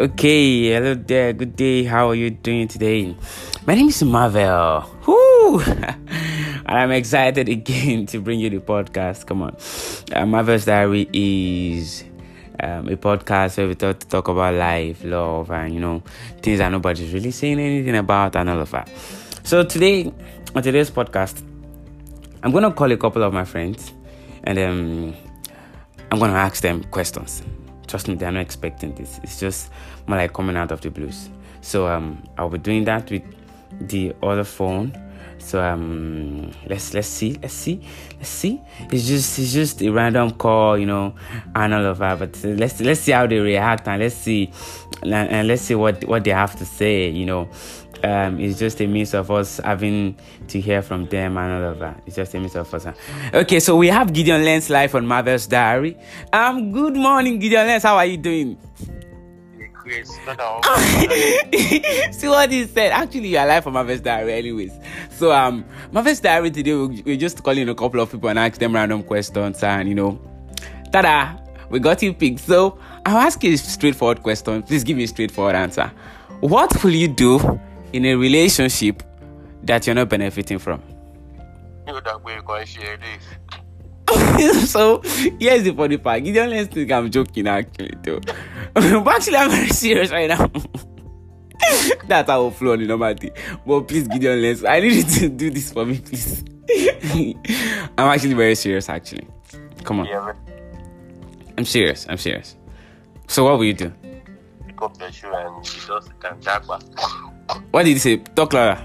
Okay, hello there. Good day. How are you doing today? My name is Marvel. Woo! and I'm excited again to bring you the podcast. Come on. Uh, Marvel's Diary is um, a podcast where we talk talk about life, love, and you know things that nobody's really saying anything about and all of that. So today, on today's podcast, I'm gonna call a couple of my friends, and um, I'm gonna ask them questions. Trust me, they're not expecting this. It's just more like coming out of the blues. So um, I'll be doing that with the other phone. So um, let's let's see, let's see, let's see. It's just it's just a random call, you know, and all of that. But let's let's see how they react and let's see and let's see what what they have to say, you know um, it's just a means of us having to hear from them and all of that. It's just a means of us. Okay, so we have Gideon Lens live on Marvel's Diary. Um, good morning, Gideon Lens. How are you doing? See what he said. Actually, you are live on Marvel's Diary, anyways. So, um, Marvel's Diary today, we're just calling a couple of people and ask them random questions, and you know, tada, we got you picked. So, I'll ask you a straightforward question. Please give me a straightforward answer. What will you do in a relationship that you're not benefiting from. so here's the funny part. Gideon let's think I'm joking actually too. but actually I'm very serious right now. That's how flow on the normal thing. But please, Gideon let's I need you to do this for me, please. I'm actually very serious actually. Come on. I'm serious. I'm serious. So what will you do? Up the shoe and she does the what did you say? Talk louder.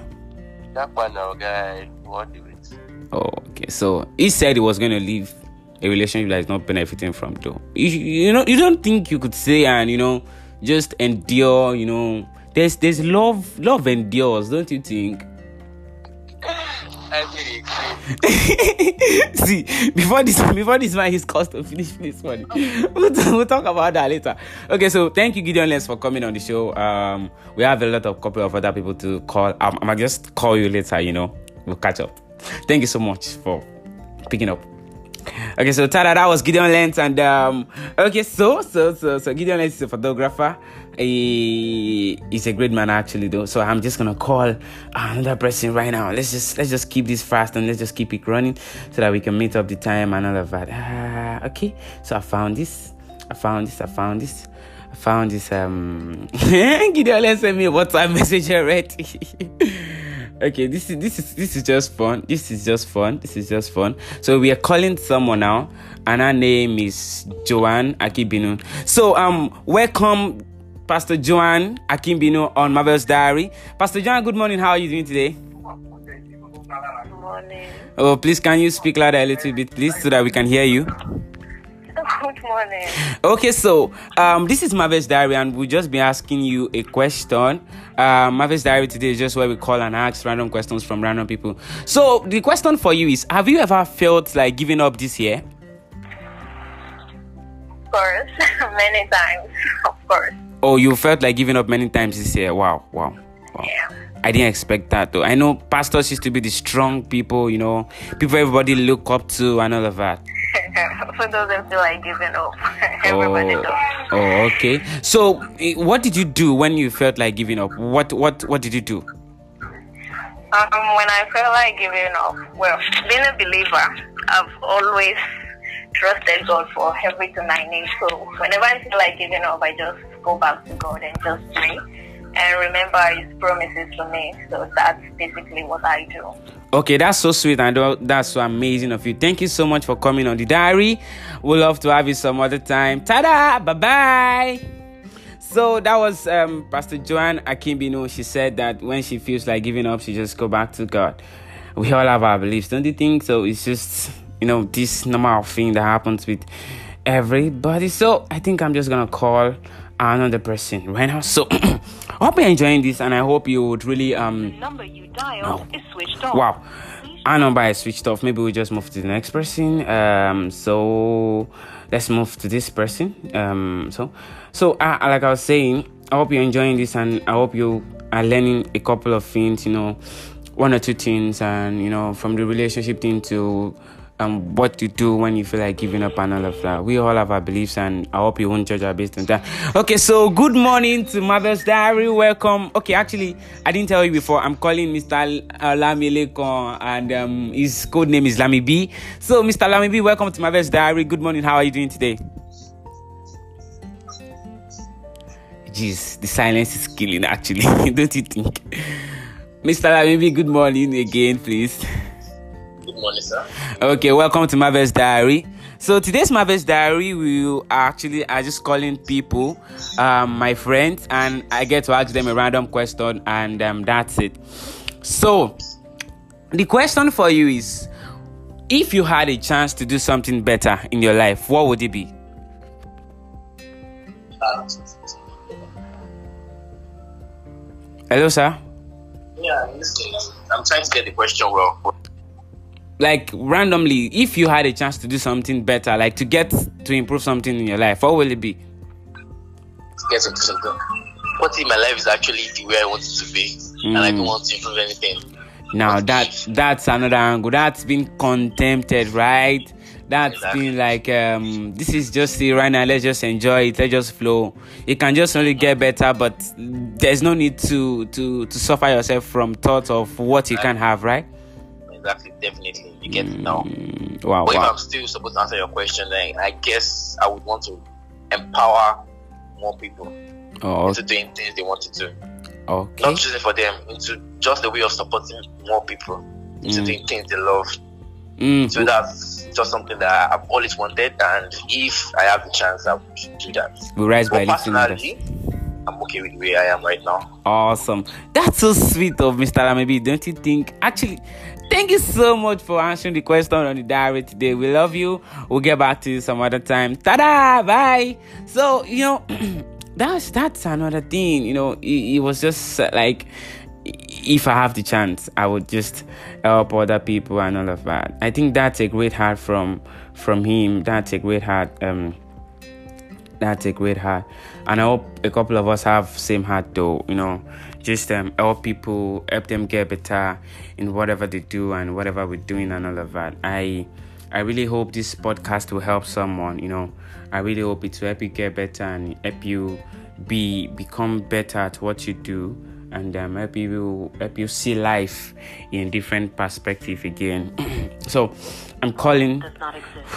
That one now, guy. What do it? Oh, okay. So he said he was going to leave a relationship that is not benefiting from though. You, you know, you don't think you could say and you know just endure. You know, there's there's love. Love endures, don't you think? See, before this, before this man, his cost to finish this one. We'll, we'll, talk about that later. Okay, so thank you, Gideon Lenz, for coming on the show. Um, we have a lot of couple of other people to call. I'm, I'm gonna just call you later. You know, we'll catch up. Thank you so much for picking up. Okay, so tada, that was Gideon Lent, and um, okay, so so so so Gideon Lenz is a photographer. He, he's a great man actually, though. So I'm just gonna call another person right now. Let's just let's just keep this fast and let's just keep it running so that we can meet up the time and all of that. Uh, okay, so I found this. I found this. I found this. I found this. Um, Gideon Lent sent me a WhatsApp message already. okay this is this is this is just fun. This is just fun. This is just fun. So we are calling someone now and her name is joanne akibinu so um welcome pastor joanne akibinu on marvel's diary. Pastor joanne good morning. How are you doing today? Good morning. Oh please can you speak louder a little bit please so that we can hear you morning. Okay, so um, this is Marvel's Diary, and we'll just be asking you a question. Uh, Marvel's Diary today is just where we call and ask random questions from random people. So the question for you is: Have you ever felt like giving up this year? Of course, many times. Of course. Oh, you felt like giving up many times this year. Wow, wow, wow. Yeah. I didn't expect that though. I know pastors used to be the strong people, you know, people everybody look up to and all of that. For those that feel like giving up, everybody oh, does. oh, okay. So, eh, what did you do when you felt like giving up? What, what, what did you do? Um, when I felt like giving up, well, being a believer, I've always trusted God for everything I need. So whenever I feel like giving up, I just go back to God and just pray and remember His promises to me. So that's basically what I do. Okay, that's so sweet and that's so amazing of you. Thank you so much for coming on the diary. We'd love to have you some other time. Tada! Bye bye. So that was um, Pastor Joanne Akimbino. She said that when she feels like giving up, she just go back to God. We all have our beliefs, don't you think? So it's just you know this normal thing that happens with everybody. So I think I'm just gonna call another person right now. So I hope you're enjoying this, and I hope you would really um. The number you dialed oh. is switched off. Wow. Our number is switched off. Maybe we just move to the next person. Um, so let's move to this person. Um, so, so uh, like I was saying, I hope you're enjoying this, and I hope you are learning a couple of things. You know, one or two things, and you know, from the relationship thing to um, what to do when you feel like giving up and all of that. We all have our beliefs, and I hope you won't judge our based on that. Okay, so good morning to Marvel's Diary. Welcome. Okay, actually, I didn't tell you before. I'm calling Mr. Lamilekon, and um, his code name is Lami B. So, Mr. Lami B, welcome to Marvel's Diary. Good morning. How are you doing today? Jeez, the silence is killing. Actually, don't you think? Mr. Lami B, good morning again, please. Good morning, sir. Okay, welcome to Marvel's Diary. So today's Marvel's Diary, we actually are just calling people, um, my friends, and I get to ask them a random question, and um, that's it. So the question for you is, if you had a chance to do something better in your life, what would it be? Uh, Hello, sir. yeah, I'm trying to get the question well. Like randomly, if you had a chance to do something better, like to get to improve something in your life, what will it be? To get something. What if my life is actually the way I want it to be, and I don't want to improve anything? Now that that's another angle. That's been contempted, right? That's Exactly. been like um this is just it right now. Let's just enjoy it. Let's just flow. It can just only get better, but there's no need to to to suffer yourself from thoughts of what you can have, right? Exactly, definitely. You get it now. Mm, wow, But if. I'm still supposed to answer your question, then I guess I would want to empower more people Oh, into doing things they want to do. okay. Not choosing for them, into just the way of supporting more people into Mm. doing things they love. Mm, So that's just something that I've always wanted, and if I have the chance, I would do that. we rise by But lifting others. I'm okay with way I am right now. Awesome. That's so sweet of Mr. Lami B, don't you think? Actually, thank you so much for answering the question on the diary today. We love you. We'll get back to you some other time. Ta-da! Bye. So, you know, that's that's another thing. You know, it, it was just uh, like if I have the chance, I would just help other people and all of that. I think that's a great heart from from him. That's a great heart. Um that's a great heart and i hope a couple of us have same heart though you know just um, help people help them get better in whatever they do and whatever we're doing and all of that. I i really hope this podcast will help someone you know. I really hope it will help you get better and help you be become better at what you do and um, help you help you see life in a different perspective again. So i'm calling.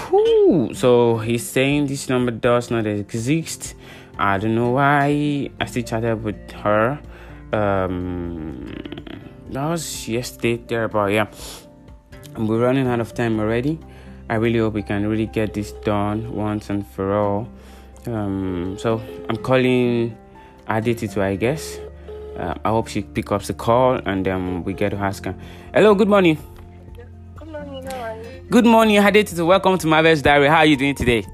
Whew. So he's saying this number does not exist. I don't know why. I still chatted with her. Um, that was yesterday there, but yeah, we're running out of time already. I really hope we can really get this done once and for all. Um, so I'm calling Aditi I guess. Uh, I hope she pick up the call and um, we get to ask her. Hello, good morning. Good morning, how are you? Good morning, Aditi. Welcome to Marvel's Diary. How are you doing today?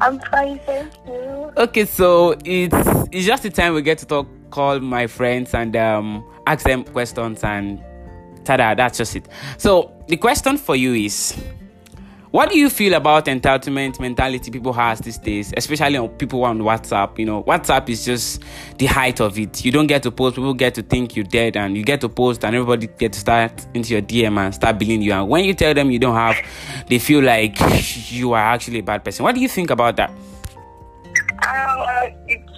I'm fine, thank you. Okay, so it's it's just the time we get to talk, call my friends and um, ask them questions and tada, that's just it. So the question for you is, what do you feel about entitlement mentality people has these days, especially on people on WhatsApp? You know, WhatsApp is just the height of it. You don't get to post, people get to think you're dead, and you get to post, and everybody get to start into your DM and start believing you. And when you tell them you don't have, they feel like you are actually a bad person. What do you think about that? Uh, it's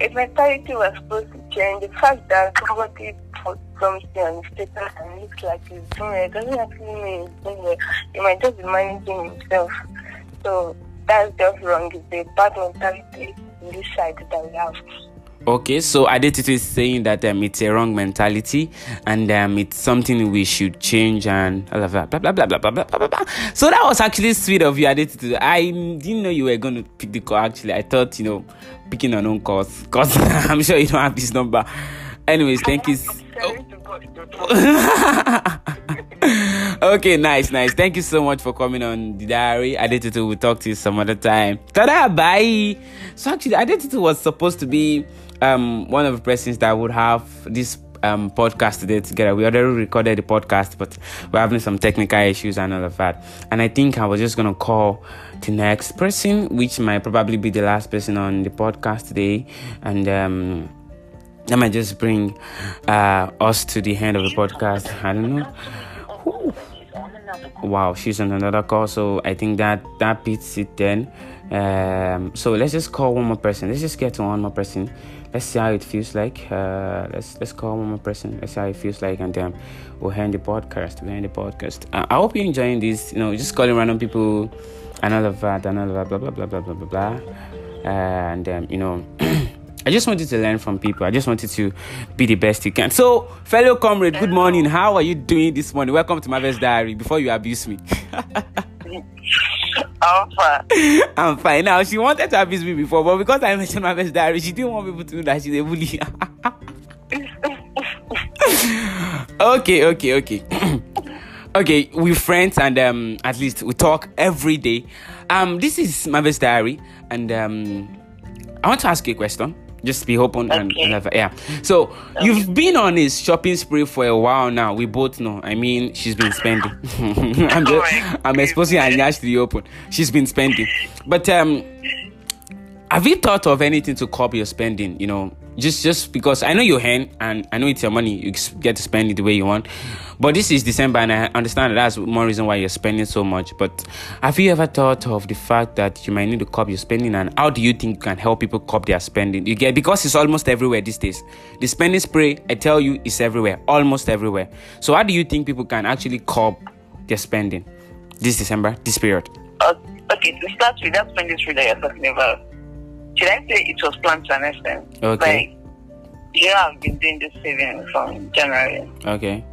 a mentality was supposed to change. The fact that somebody put something on his status and looks like he's doing it doesn't actually mean he's doing it. He might just be managing himself. So that's just wrong. It's a bad mentality in this side that we have. Okay, so Adetutu is saying that um, it's a wrong mentality and um, it's something we should change and of that. Blah, blah, blah, blah, blah, blah, blah, blah. So that was actually sweet of you, Adetutu. I didn't know you were going to pick the call, actually. I thought, you know, picking on own calls because I'm sure you don't have this number. Anyways, thank you. God. okay, nice, nice. Thank you so much for coming on the diary. Adetutu will talk to you some other time. Tada, bye. So actually, Adetutu was supposed to be um one of the persons that would have this um podcast today together. We already recorded the podcast, but we're having some technical issues and all of that. And I think I was just gonna call the next person, which might probably be the last person on the podcast today, and um that might just bring uh, us to the end of the podcast. I don't know. Wow, she's on another call, so I think that that beats it then. Um, so let's just call one more person. Let's just get to one more person. Let's see how it feels like. Uh, let's let's call one more person. Let's see how it feels like, and then we'll end the podcast. We'll end the podcast. Uh, I hope you're enjoying this. You know, just calling random people, another that, another blah blah blah blah blah blah blah, uh, and um, you know. I just wanted to learn from people. I just wanted to be the best you can. So, fellow comrade, good morning. How are you doing this morning? Welcome to my best diary. Before you abuse me. I'm fine. I'm fine. Now she wanted to abuse me before, but because I mentioned my best diary, she didn't want people to know that she's a bully. okay, okay, okay. okay, we're friends and um at least we talk every day. Um, this is my best diary, and um I want to ask you a question. Just be open and, Okay. and have- yeah. So you've been on a shopping spree for a while now. We both know. I mean, she's been spending. I'm just, my I'm exposing her goodness. nyash to the open. She's been spending. But um, have you thought of anything to curb your spending? You know, just just because I know your hand and I know it's your money, you get to spend it the way you want. But this is December, and I understand that that's more reason why you're spending so much. But have you ever thought of the fact that you might need to curb your spending, and how do you think you can help people curb their spending? You get because it's almost everywhere these days. The spending spray, I tell you, is everywhere, almost everywhere. So how do you think people can actually curb their spending this December, this period? Uh, okay, to start with, that spending spree that you're talking about, should I say it was planned to an extent? Okay. Like, you know, I've been doing this saving from January. Okay.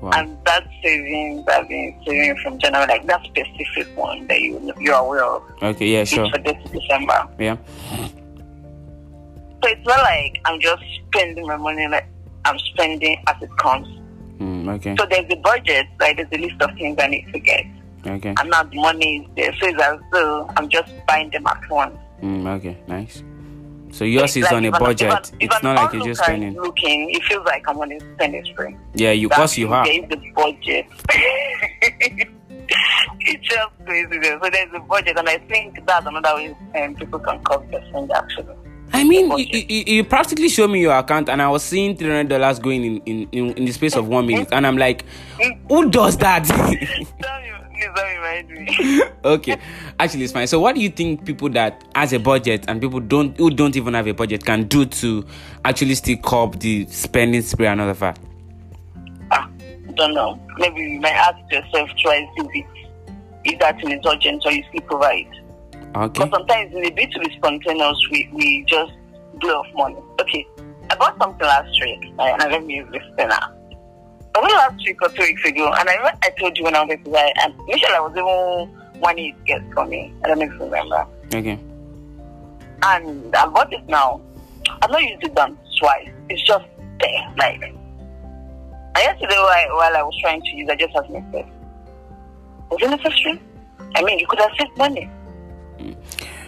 Wow. And that saving, I've been saving from January, like that specific one that you, you're aware of, Okay. Yeah. Sure. for this December. Yeah. So it's not like I'm just spending my money like I'm spending as it comes. Mm, okay. So there's a budget, like there's a list of things I need to get. Okay. And now the money is there. So it's as though I'm just buying them at once. Mm, okay. Nice. So yours is Like, on a budget. if an- if It's not like you're just spending. Looking, it feels like I'm on a spending spree. Yeah, you That course you have. are. There is the budget. it's just crazy. there. So there's a budget, and I think that's another way um, people can cover their spend actually. I mean, you, you, you practically show me your account, and I was seeing three hundred dollars going in, in, in, in the space of one minute, and I'm like, who does that? Don't you- Please don't remind me. okay, actually, it's fine. So, what do you think people that has a budget and people don't who don't even have a budget can do to actually still curb the spending spree and all of that? ah, don't know. Maybe you might ask yourself twice if it's if that thing is urgent or you still provide. Okay. But sometimes in a bit to be spontaneous, we, we just blow off money. Okay, I bought something last week, uh, and let me use this spinner. I went last week or two weeks ago, and I remember I told you when I was to buy, and initially I was even it to get for me. I don't know if you remember. Okay. And I bought it now. I've not used it done twice. It's just there, like. And yesterday, while, while I was trying to use, I just asked myself, was it necessary? I mean, you could have saved money. Mm.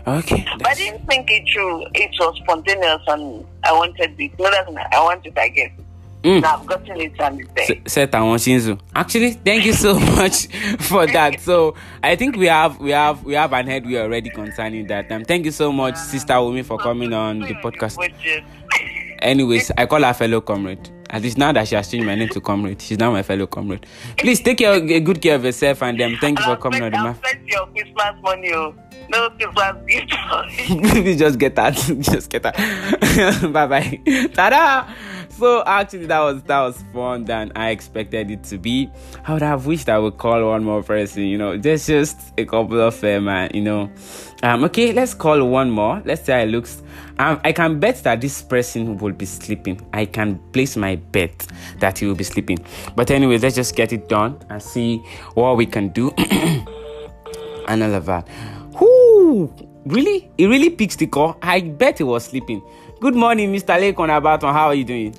Okay. But I didn't think it through. It was spontaneous and I wanted it. No, that's not. I want it, I guess. Mm. Now I've gotten it and it's there. S- set and Shinzu. Actually, thank you so much for that. So I think we have we have we have an headway already concerning that. Um, thank you so much, Sister Wumi, for coming on the podcast. Anyways, I call her fellow comrade. At least now that she has changed my name to comrade, she's now my fellow comrade. Please take care, a good care of yourself, and um, thank you for coming on the spend your Christmas money. Oh. No Christmas gift. Please just get that. just get that. bye bye. Tada! So actually that was that was fun than I expected it to be. I would have wished I would call one more person, you know. There's just a couple of them, uh, you know. Um okay, let's call one more. Let's see how it looks. Um, I can bet that this person will be sleeping. I can place my bet that he will be sleeping. But anyway, let's just get it done and see what we can do. and all of that. Whoo! Really? He really picks the call. I bet he was sleeping. Good morning, Mr. Lekon Abaton. How are you doing?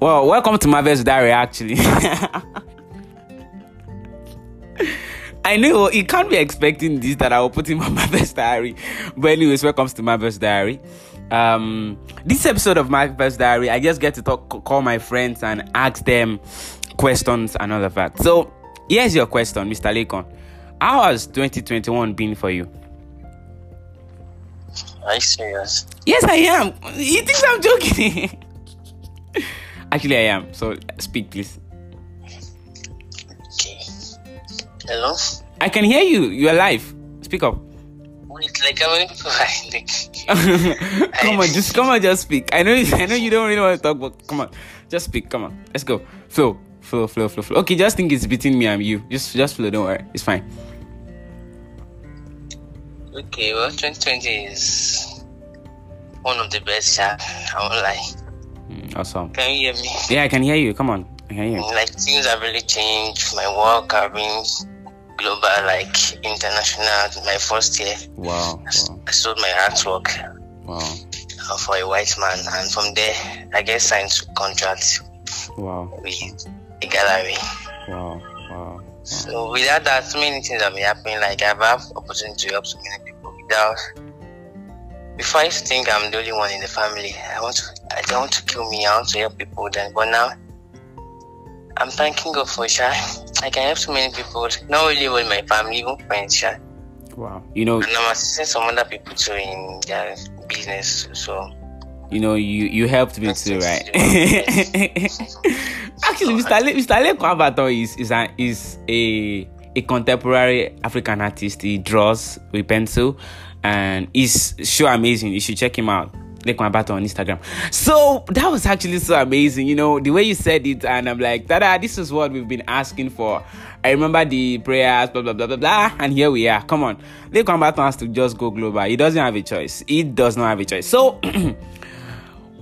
Well, welcome to Marvel's Diary, actually. I know you can't be expecting this that I will put in my Marvel's Diary. But anyways, welcome to Marvel's Diary. Um, this episode of Marvel's Diary, I just get to talk, call my friends and ask them questions and all of that. So here's your question, Mr. Lekon. How has 2021 been for you? Are you serious? Yes, I am. He thinks I'm joking. Actually, I am. So speak, please. Okay. Hello? I can hear you. You're live. Speak up. Wait, like how many people I think? come on, just come on, just speak. I know, I know you don't really want to talk, but come on, just speak. Come on, let's go. Flow, flow, flow, flow, flow. Okay, just think it's between me and you. Just, just flow. Don't worry, it's fine. Okay, well, 2020 is one of the best. Yeah, I won't lie. Mm, awesome. Can you hear me? Yeah, I can hear you. Come on, I can hear you. Like things have really changed. My work have been global, like international. My first year, Wow, wow, I sold my artwork wow, uh, for a white man, and from there, I get signed to contract wow, with a gallery. wow, wow. So without that, so many things have been happening. Like I've had opportunity to help so many people. Without, before I used to think I'm the only one in the family. I want to, I don't want to kill me. I want to help people. Then, but now, I'm thanking God for Sha. I can help so many people. Not only with my family, even friends. Sha. Wow. You know, And I'm assisting some other people too in their business. So you know, you you helped me too, right? Actually, Mr. Le- Mr. Leko Abaton is is a, is a a contemporary African artist. He draws with pencil, and he's so amazing. You should check him out. Leko Abaton on Instagram. So that was actually so amazing. You know the way you said it, and I'm like, Dada, this is what we've been asking for. I remember the prayers, blah blah blah blah blah, and here we are. Come on, Leko Abaton has to just go global. He doesn't have a choice. He does not have a choice. So.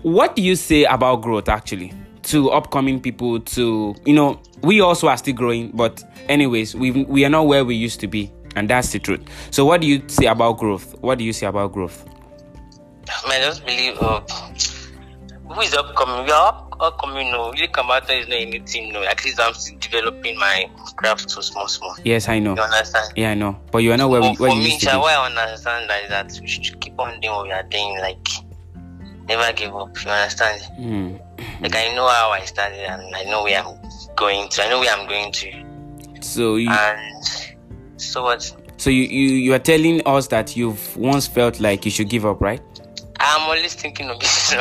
what do you say about growth actually to upcoming people to you know we also are still growing but anyways we we are not where we used to be and that's the truth so what do you say about growth what do you say about growth I just believe uh, who is upcoming? We are up, upcoming. No, really, Kamata is not anything. No, at least I'm still developing my craft so small, small. yes i know You understand? yeah i know but you are not where, we, where for you me, used to be I understand that is that we should keep on doing what we are doing. Like, never give up. You understand? Hmm. Like, I know how I started and I know where I'm going to. I know where I'm going to. so you And so what? so you, you you are telling us that you've once felt like you should give up right I'm always thinking of this.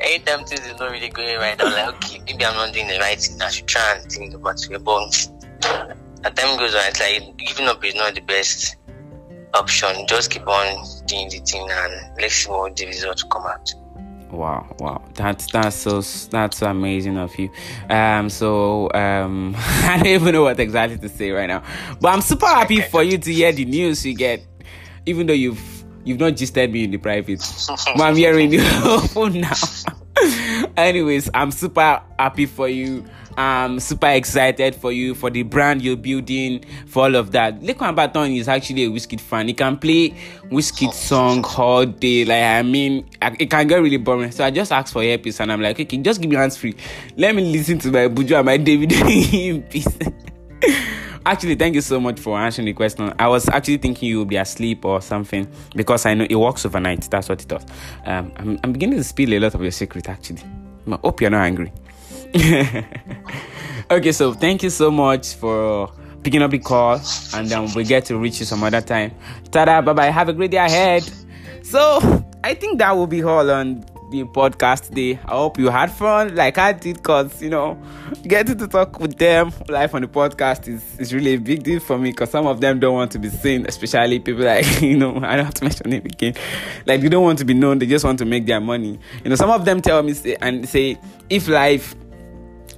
Anytime things is not really going right, I'm like, okay, maybe I'm not doing the right thing. I should try and think about it. But as time goes on, it's like giving up is not the best option. Just keep on doing the thing and let's see what the results come out. Wow, wow, that's that's so that's so amazing of you. Um, so um, I don't even know what exactly to say right now, but I'm super happy for you to hear the news you get, even though you've you've not gisted me in the private, but I'm hearing you open now. Anyways, I'm super happy for you. I'm super excited for you for the brand you're building for all of that. Lekwan Baton is actually a Whiskey fan. He can play Whiskey song all day. Like I mean, it can get really boring. So I just asked for earpiece and I'm like, okay, just give me hands free. Let me listen to my Buju and my David in peace. Actually, thank you so much for answering the question. I was actually thinking you would be asleep or something because I know it works overnight. That's what it does. Um, I'm, I'm beginning to spill a lot of your secret actually. I hope you're not angry. okay, so thank you so much for picking up the call, and then we get to reach you some other time. Tada, bye bye. Have a great day ahead. So, I think that will be all on the podcast today. I hope you had fun, like I did, because you know, getting to talk with them live on the podcast is, is really a big deal for me because some of them don't want to be seen, especially people like, you know, I don't have to mention name again. Like, they don't want to be known, they just want to make their money. You know, some of them tell me say, and say, if life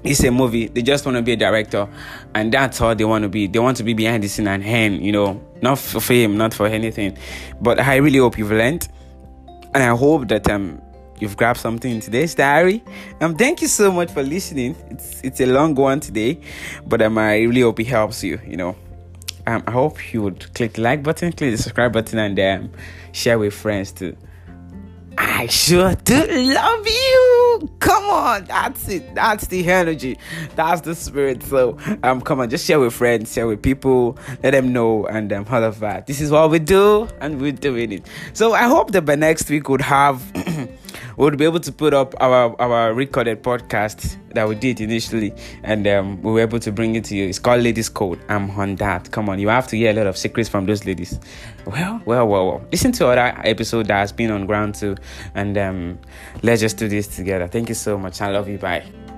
it's a movie they just want to be a director and that's all they want to be they want to be behind the scene and hand you know not for fame not for anything but i really hope you've learned and i hope that um you've grabbed something in today's diary um thank you so much for listening it's it's a long one today but um i really hope it helps you you know um i hope you would click the like button click the subscribe button and um share with friends too I sure do love you. Come on, that's it. That's the energy. That's the spirit. So, um, come on, just share with friends, share with people, let them know, and um, all of that. This is what we do, and we're doing it. So, I hope that by next week we'll have, we'll be able to put up our our recorded podcast that we did initially, and um, we were able to bring it to you. It's called Ladies Code. I'm on that. Come on, you have to hear a lot of secrets from those ladies. Well, well, well, well. Listen to other episode that has been on ground too, and um, let's just do this together. Thank you so much. I love you. Bye.